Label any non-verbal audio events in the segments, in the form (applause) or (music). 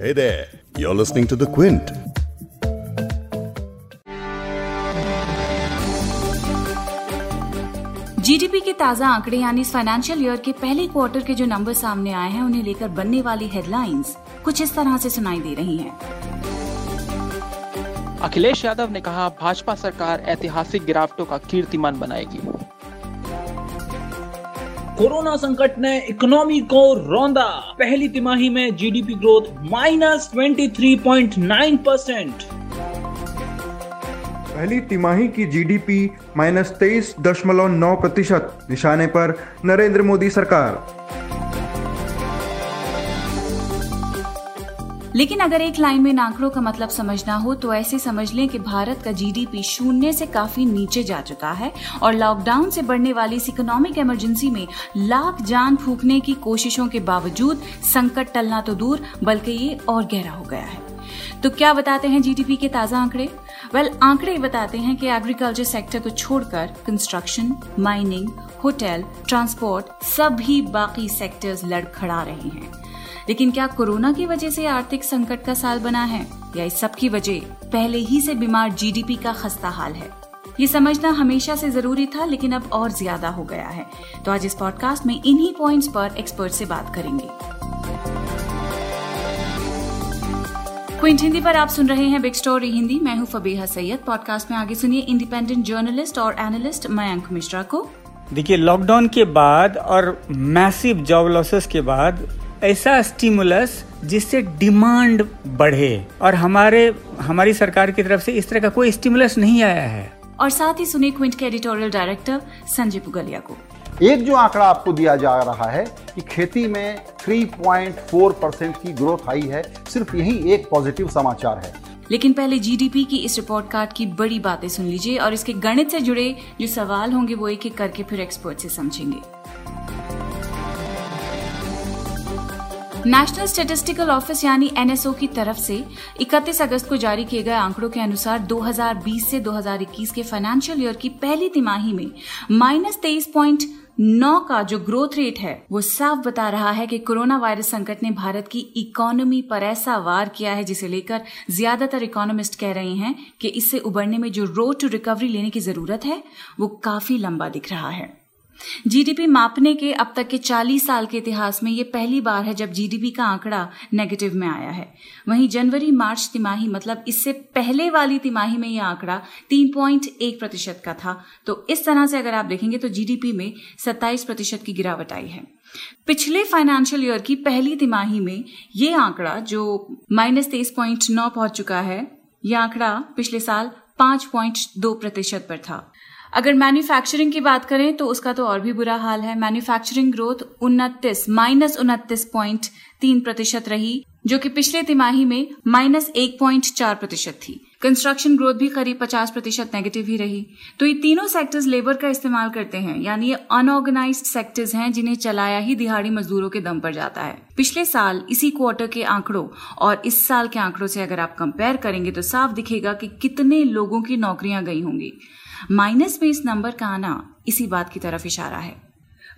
Hey there, you're listening to The Quint. GDP के ताज़ा आंकड़े यानी इस फाइनेंशियल ईयर के पहले क्वार्टर के जो नंबर सामने आए हैं उन्हें लेकर बनने वाली हेडलाइंस कुछ इस तरह से सुनाई दे रही हैं। अखिलेश यादव ने कहा भाजपा सरकार ऐतिहासिक गिरावटों का कीर्तिमान बनाएगी कोरोना संकट ने इकोनॉमी को रौंदा। पहली तिमाही में GDP growth minus twenty three point nine percent पहली तिमाही की जीडीपी माइनस तेईस दशमलव नौ प्रतिशत, निशाने पर नरेंद्र मोदी सरकार। लेकिन अगर एक लाइन में इन आंकड़ों का मतलब समझना हो तो ऐसे समझ लें कि भारत का जीडीपी शून्य से काफ़ी नीचे जा चुका है और लॉकडाउन से बढ़ने वाली इस इकोनॉमिक इमरजेंसी में लाख जान फूकने की कोशिशों के बावजूद संकट टलना तो दूर बल्कि ये और गहरा हो गया है। तो क्या बताते हैं जीडीपी के ताज़ा आंकड़े? वेल well, आंकड़े बताते हैं कि एग्रीकल्चर सेक्टर को छोड़कर कंस्ट्रक्शन माइनिंग होटल ट्रांसपोर्ट सभी बाकी सेक्टर्स लड़खड़ा रहे हैं। लेकिन क्या कोरोना की वजह से आर्थिक संकट का साल बना है? या इस सब की वजह पहले ही से बीमार जीडीपी का खस्ता हाल है? ये समझना हमेशा से ज़रूरी था, लेकिन अब और ज़्यादा हो गया है। तो आज इस पॉडकास्ट में इन्हीं पॉइंट्स पर एक्सपर्ट से बात करेंगे। क्विंट हिंदी पर आप सुन रहे हैं बिग स्टोरी हिंदी मैं हूँ फबीहा सैयद। पॉडकास्ट में आगे सुनिए इंडिपेंडेंट जर्नलिस्ट और एनालिस्ट मयंक मिश्रा को। देखिए लॉकडाउन के बाद और मैसिव जॉब लॉसेस के बाद ऐसा स्टिमुलस जिससे डिमांड बढ़े और हमारे हमारी सरकार की तरफ़ से इस तरह का कोई स्टिमुलस नहीं आया है। और साथ ही सुनिए क्विंट के एडिटोरियल डायरेक्टर संजय पुगलिया को। एक जो आंकड़ा आपको दिया जा रहा है कि खेती में 3.4 परसेंट की ग्रोथ आई है सिर्फ़ यही एक पॉजिटिव समाचार है। लेकिन पहले जीडीपी की इस रिपोर्ट कार्ड की बड़ी बातें सुन लीजिए और इसके गणित से जुड़े जो सवाल होंगे वो एक एक करके फिर एक्सपर्ट से समझेंगे। नेशनल स्टेटिस्टिकल ऑफ़िस यानी एनएसओ की तरफ़ से 31 अगस्त को जारी किए गए आंकड़ों के अनुसार 2020 से 2021 के फाइनेंशियल ईयर की पहली तिमाही में माइनस तेईस पॉइंट नौ का जो ग्रोथ रेट है, वो साफ़ बता रहा है कि कोरोना वायरस संकट ने भारत की इकोनॉमी पर ऐसा वार किया है जिसे लेकर ज़्यादातर इकोनॉमिस्ट कह रहे हैं कि इससे उबरने में जो रोड टू रिकवरी लेने की ज़रूरत है, वो काफ़ी लंबा दिख रहा है। जीडीपी मापने के अब तक के 40 साल के इतिहास में ये पहली बार है जब जीडीपी का आंकड़ा नेगेटिव में आया है। वहीं जनवरी, मार्च तिमाही मतलब इससे पहले वाली तिमाही में यह आंकड़ा 3.1 प्रतिशत का था। तो इस तरह से अगर आप देखेंगे तो जीडीपी में 27 प्रतिशत की गिरावट आई है। पिछले फाइनेंशियल ईयर की पहली तिमाही में ये आंकड़ा जो माइनस तेईस पहुँच चुका है यह आंकड़ा पिछले साल पाँच पॉइंट दो प्रतिशत पर था। अगर मैन्युफैक्चरिंग की बात करें तो उसका तो और भी बुरा हाल है। मैन्युफैक्चरिंग ग्रोथ उनतीस माइनस उनतीस पॉइंट तीन प्रतिशत रही, जो कि पिछले तिमाही में माइनस एक पॉइंट चार प्रतिशत थी। कंस्ट्रक्शन ग्रोथ भी करीब पचास प्रतिशत नेगेटिव ही रही। तो ये तीनों सेक्टर्स लेबर का इस्तेमाल करते हैं। यानी ये अनऑर्गेनाइज सेक्टर्स हैं जिन्हें चलाया ही दिहाड़ी मजदूरों के दम पर जाता है। पिछले साल इसी क्वार्टर के आंकड़ों और इस साल के आंकड़ों से अगर आप कंपेयर करेंगे तो साफ़ दिखेगा कि कितने लोगों की नौकरियाँ गई होंगी। माइनस में इस नंबर का आना इसी बात की तरफ़ इशारा है।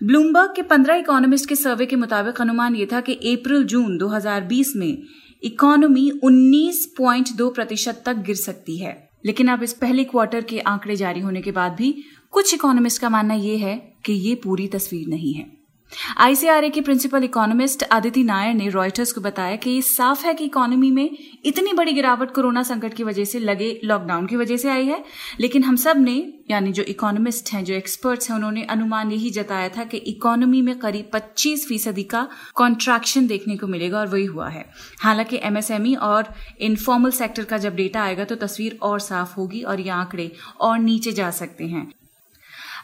ब्लूमबर्ग के 15 इकोनॉमिस्ट के सर्वे के मुताबिक अनुमान ये था कि अप्रैल, जून 2020 में इकोनॉमी 19.2 प्रतिशत तक गिर सकती है। लेकिन अब इस पहले क्वार्टर के आंकड़े जारी होने के बाद भी कुछ इकोनॉमिस्ट का मानना यह है कि ये पूरी तस्वीर नहीं है। आईसीआरए के प्रिंसिपल इकोनॉमिस्ट आदिति नायर ने रॉयटर्स को बताया कि ये साफ़ है कि इकोनॉमी में इतनी बड़ी गिरावट कोरोना संकट की वजह से लगे लॉकडाउन की वजह से आई है। लेकिन हम सबने, यानी जो इकोनॉमिस्ट हैं, जो एक्सपर्ट्स हैं, उन्होंने अनुमान यही जताया था कि इकोनॉमी में करीब 25 फ़ीसदी का कॉन्ट्रैक्शन देखने को मिलेगा और वही हुआ है। हालाँकि एमएसएमई और इनफॉर्मल सेक्टर का जब डेटा आएगा तो तस्वीर और साफ़ होगी और ये आंकड़े और नीचे जा सकते हैं।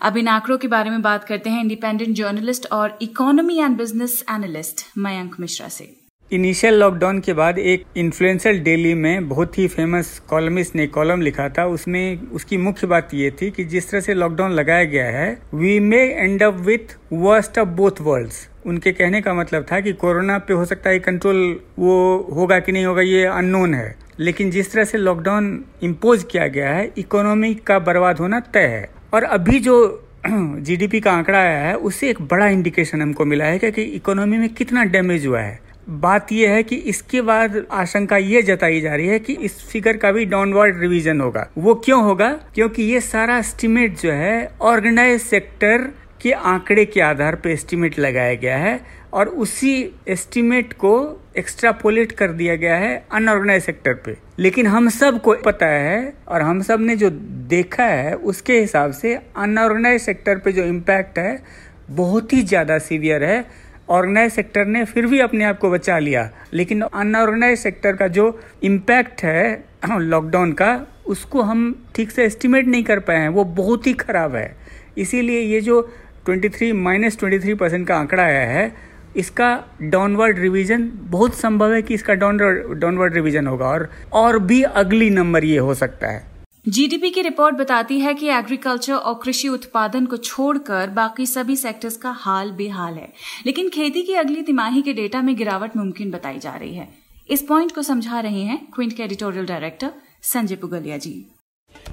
अब इन आंकड़ों के बारे में बात करते हैं इंडिपेंडेंट जर्नलिस्ट और economy and business analyst Mayank Mishra से। इनिशियल लॉकडाउन के बाद एक इन्फ्लुएंशियल डेली में बहुत ही फ़ेमस कॉलमिस्ट ने कॉलम लिखा था। उसमें उसकी मुख्य बात ये थी कि जिस तरह से लॉकडाउन लगाया गया है we may end up with worst of both worlds उनके कहने का मतलब था कि कोरोना पे हो सकता है कंट्रोल वो होगा कि नहीं होगा, ये अननोन है। लेकिन जिस तरह से लॉकडाउन इम्पोज किया गया है इकोनॉमी का बर्बाद होना तय है। और अभी जो (clears throat) जीडीपी का आंकड़ा आया है, उससे एक बड़ा इंडिकेशन हमको मिला है कि इकोनॉमी में कितना डैमेज हुआ है। बात यह है कि इसके बाद आशंका ये जताई जा रही है कि इस फिगर का भी डाउनवर्ड रिवीजन होगा। वो क्यों होगा? क्योंकि ये सारा एस्टिमेट जो है ऑर्गेनाइज सेक्टर के आंकड़े के आधार पर एस्टिमेट लगाया गया है और उसी एस्टिमेट को एक्स्ट्रापोलेट कर दिया गया है अनऑर्गेनाइज सेक्टर पे। लेकिन हम सबको पता है और हम सबने जो देखा है, उसके हिसाब से अनऑर्गेनाइज सेक्टर पे जो इम्पैक्ट है, बहुत ही ज़्यादा सीवियर है। ऑर्गेनाइज सेक्टर ने फिर भी अपने आप को बचा लिया। लेकिन अनऑर्गेनाइज सेक्टर का जो इम्पैक्ट है (clears throat) लॉकडाउन का, उसको हम ठीक से एस्टिमेट नहीं कर पाए हैं। वो बहुत ही खराब है। इसीलिए ये जो 23 माइनस ट्वेंटी परसेंट का आंकड़ा आया है इसका डाउनवर्ड रिवीजन बहुत संभव है कि इसका डाउनवर्ड डाउनवर्ड रिवीजन होगा और और भी अगली नंबर ये हो सकता है। जीडीपी की रिपोर्ट बताती है कि एग्रीकल्चर और कृषि उत्पादन को छोड़कर बाकी सभी सेक्टर्स का हाल बेहाल है। लेकिन खेती की अगली तिमाही के डेटा में गिरावट मुमकिन बताई जा रही है। इस पॉइंट को समझा रहे हैं क्विंट के एडिटोरियल डायरेक्टर संजय पुगलिया जी।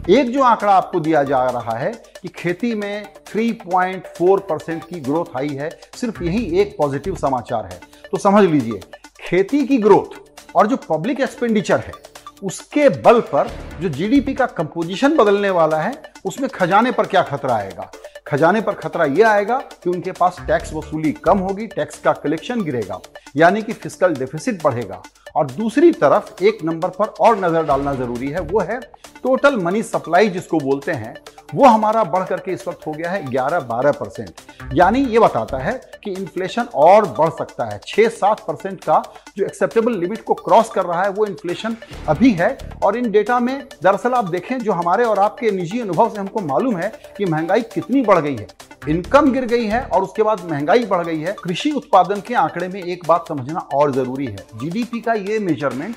एक जो आंकड़ा आपको दिया जा रहा है कि खेती में 3.4 परसेंट की ग्रोथ आई है, सिर्फ़ यही एक पॉजिटिव समाचार है। तो समझ लीजिए, खेती की ग्रोथ और जो पब्लिक एक्सपेंडिचर है, उसके बल पर जो जीडीपी का कंपोजिशन बदलने वाला है, उसमें खजाने पर क्या खतरा आएगा? खजाने पर खतरा यह आएगा कि उनके पास टैक्स वसूली कम होगी टैक्स का कलेक्शन गिरेगा, यानी कि फ़िज़िकल डेफिसिट बढ़ेगा। और दूसरी तरफ़ एक नंबर पर और नज़र डालना ज़रूरी है, वो है टोटल मनी सप्लाई जिसको बोलते हैं, वो हमारा बढ़ करके इस वक्त हो गया है 11-12 परसेंट। यानी ये बताता है कि इन्फ्लेशन और बढ़ सकता है। 6-7 परसेंट का जो एक्सेप्टेबल लिमिट को क्रॉस कर रहा है, वो इन्फ्लेशन अभी है। और इन डेटा में दरअसल आप देखें, जो हमारे और आपके निजी अनुभव से हमको मालूम है कि महँगाई कितनी बढ़ गई है। इनकम गिर गई है और उसके बाद महँगाई बढ़ गई है। कृषि उत्पादन के आंकड़े में एक बात समझना और ज़रूरी है। जीडीपी का ये मेज़रमेंट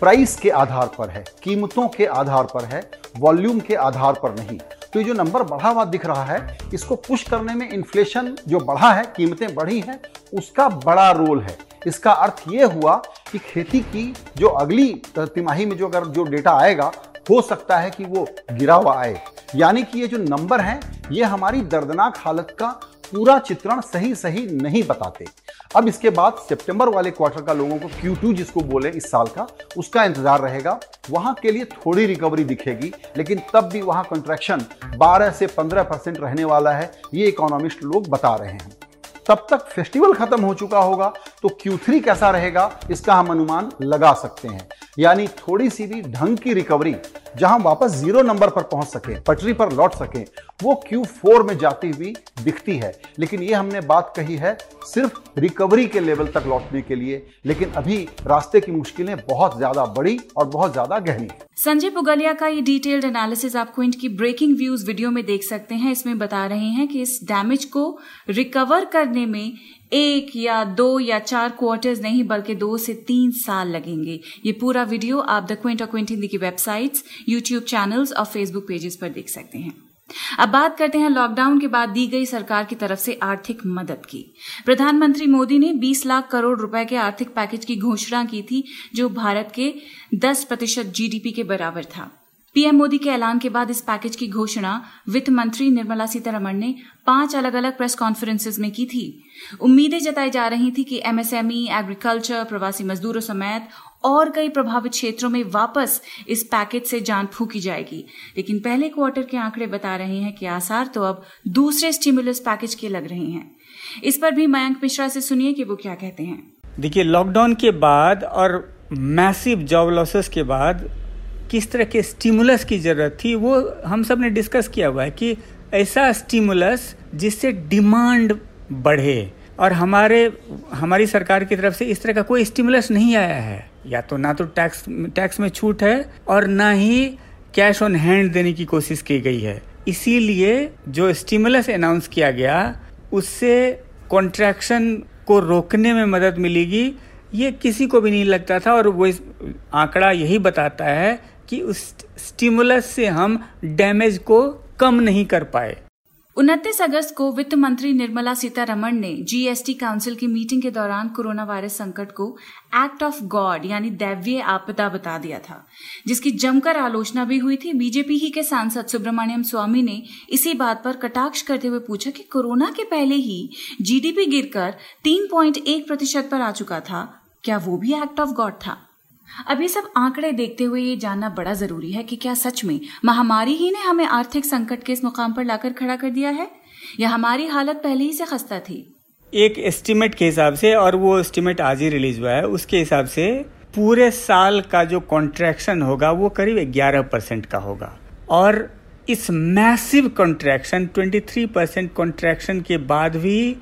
प्राइस के आधार पर है, कीमतों के आधार पर है वॉल्यूम के आधार पर नहीं। तो ये जो नंबर बढ़ा हुआ दिख रहा है, इसको पुश करने में इन्फ्लेशन जो बढ़ा है, कीमतें बढ़ी हैं, उसका बड़ा रोल है। इसका अर्थ ये हुआ कि खेती की जो अगली तिमाही में जो अगर जो डेटा आएगा हो सकता है कि वो गिरा हुआ आए। यानी कि ये जो नंबर हैं, ये हमारी दर्दनाक हालत का पूरा चित्रण सही सही नहीं बताते। अब इसके बाद सितंबर वाले क्वार्टर का लोगों को Q2 जिसको बोले इस साल का, उसका इंतज़ार रहेगा। वहाँ के लिए थोड़ी रिकवरी दिखेगी, लेकिन तब भी वहाँ कंट्रैक्शन 12 से 15 परसेंट रहने वाला है, ये इकोनॉमिस्ट लोग बता रहे हैं। तब तक फेस्टिवल खत्म हो चुका होगा तो Q3 कैसा रहेगा, इसका हम अनुमान लगा सकते हैं। यानी थोड़ी सी भी ढंग की रिकवरी जहाँ वापस ज़ीरो नंबर पर पहुँच सके, पटरी पर लौट सके, वो क्यू फोर में जाती हुई दिखती है। लेकिन ये हमने बात कही है सिर्फ़ रिकवरी के लेवल तक लौटने के लिए, लेकिन अभी रास्ते की मुश्किलें बहुत ज़्यादा बड़ी और बहुत ज़्यादा गहरी है। संजय पुगलिया का ये डिटेल्ड एनालिसिस आप क्विंट की ब्रेकिंग व्यूज़ वीडियो में देख सकते हैं। इसमें बता रहे हैं कि इस डैमेज को रिकवर करने में एक या दो या चार क्वार्टर्स नहीं, बल्कि दो से तीन साल लगेंगे। ये पूरा वीडियो आप द क्विंट और क्विंट हिंदी की वेबसाइट्स यूट्यूब चैनल्स और फेसबुक पेजेस पर देख सकते हैं। अब बात करते हैं लॉकडाउन के बाद दी गई सरकार की तरफ़ से आर्थिक मदद की। प्रधानमंत्री मोदी ने 20 लाख करोड़ रुपए के आर्थिक पैकेज की घोषणा की थी, जो भारत के 10 प्रतिशत जीडीपी के बराबर था। पीएम मोदी के ऐलान के बाद इस पैकेज की घोषणा वित्त मंत्री निर्मला सीतारमण ने पाँच अलग अलग प्रेस कॉन्फ्रेंसेस में की थी। उम्मीदें जताई जा रही थी कि एमएसएमई एग्रीकल्चर प्रवासी मजदूरों समेत और कई प्रभावित क्षेत्रों में वापस इस पैकेज से जान फूकी जाएगी। लेकिन पहले क्वार्टर के आंकड़े बता रहे हैं कि आसार तो अब दूसरे स्टिमुलस पैकेज के लग रहे हैं। इस पर भी मयंक मिश्रा से सुनिए कि वो क्या कहते हैं। देखिए, लॉकडाउन के बाद और मैसिव जॉब लॉसेस के बाद किस तरह के स्टिमुलस की ज़रूरत थी, वो हम सबने डिस्कस किया हुआ है कि ऐसा स्टिमुलस जिससे डिमांड बढ़े। और हमारे, हमारी सरकार की तरफ़ से इस तरह का कोई स्टिमुलस नहीं आया है। या तो ना तो टैक्स टैक्स में छूट है और ना ही कैश ऑन हैंड देने की कोशिश की गई है। इसीलिए जो स्टिमुलस अनाउंस किया गया, उससे कॉन्ट्रैक्शन को रोकने में मदद मिलेगी। ये किसी को भी नहीं लगता था और वो इस आंकड़ा यही बताता है कि उस स्टिमुलस से हम डैमेज को कम नहीं कर पाए। उनतीस अगस्त को वित्त मंत्री निर्मला सीतारमण ने जीएसटी काउंसिल की मीटिंग के दौरान कोरोना वायरस संकट को एक्ट ऑफ़ गॉड यानी दैवीय आपदा बता दिया था, जिसकी जमकर आलोचना भी हुई थी। बीजेपी ही के सांसद सुब्रमण्यम स्वामी ने इसी बात पर कटाक्ष करते हुए पूछा कि कोरोना के पहले ही जीडीपी गिरकर 3.1 प्रतिशत पर आ चुका था। क्या वो भी एक्ट ऑफ़ गॉड था? अब ये सब आंकड़े देखते हुए ये जानना बड़ा ज़रूरी है कि क्या सच में महामारी ही ने हमें आर्थिक संकट के इस मुकाम पर लाकर खड़ा कर दिया है? या हमारी हालत पहले ही से खस्ता थी? एक एस्टिमेट के हिसाब से और वो एस्टिमेट आज ही रिलीज़ हुआ है, उसके हिसाब से पूरे साल का जो कॉन्ट्रैक्शन होगा, वो करीब 11 परसेंट का होगा। और इस मैसिव कॉन्ट्रैक्शन 23 परसेंट कॉन्ट्रैक्शन के बाद भी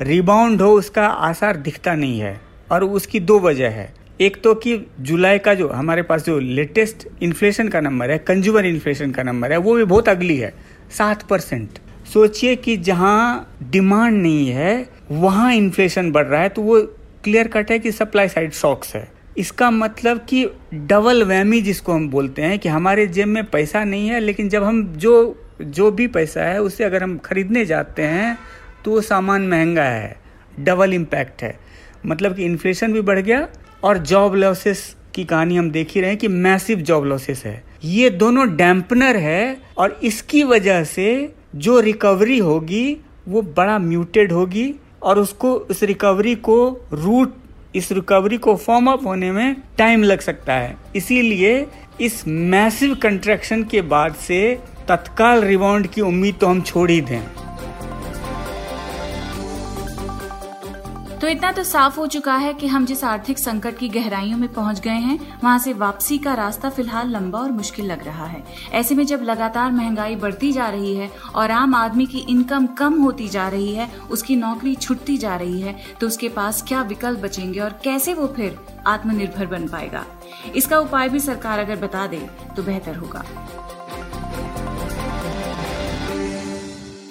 रिबाउंड हो, उसका आसार दिखता नहीं है। और उसकी दो वजह है। एक तो कि जुलाई का जो हमारे पास जो लेटेस्ट इन्फ्लेशन का नंबर है कंज्यूमर इन्फ्लेशन का नंबर है, वो भी बहुत अगली है, सात परसेंट। सोचिए कि जहाँ डिमांड नहीं है, वहाँ इन्फ्लेशन बढ़ रहा है तो वो क्लियर कट है कि सप्लाई साइड शॉक्स है। इसका मतलब कि डबल वैमी जिसको हम बोलते हैं कि हमारे जेब में पैसा नहीं है, लेकिन जब हम जो जो भी पैसा है, उसे अगर हम खरीदने जाते हैं तो वो सामान महँगा है डबल इम्पैक्ट है। मतलब कि इन्फ्लेशन भी बढ़ गया और जॉब लॉसेस की कहानी हम देख ही रहे हैं कि मैसिव जॉब लॉसेस है। ये दोनों डैम्पनर है और इसकी वजह से जो रिकवरी होगी, वो बड़ा म्यूटेड होगी और उसको उस रिकवरी को रूट इस रिकवरी को फॉर्म अप होने में टाइम लग सकता है। इसीलिए इस मैसिव कंट्रैक्शन के बाद से तत्काल रिबाउंड की उम्मीद तो हम छोड़ ही दें। तो इतना तो साफ़ हो चुका है कि हम जिस आर्थिक संकट की गहराइयों में पहुँच गए हैं, वहाँ से वापसी का रास्ता फ़िलहाल लंबा और मुश्किल लग रहा है। ऐसे में जब लगातार महँगाई बढ़ती जा रही है और आम आदमी की इनकम कम होती जा रही है, उसकी नौकरी छुटती जा रही है तो उसके पास क्या विकल्प बचेंगे और कैसे वो फिर आत्मनिर्भर बन पाएगा? इसका उपाय भी सरकार अगर बता दे तो बेहतर होगा।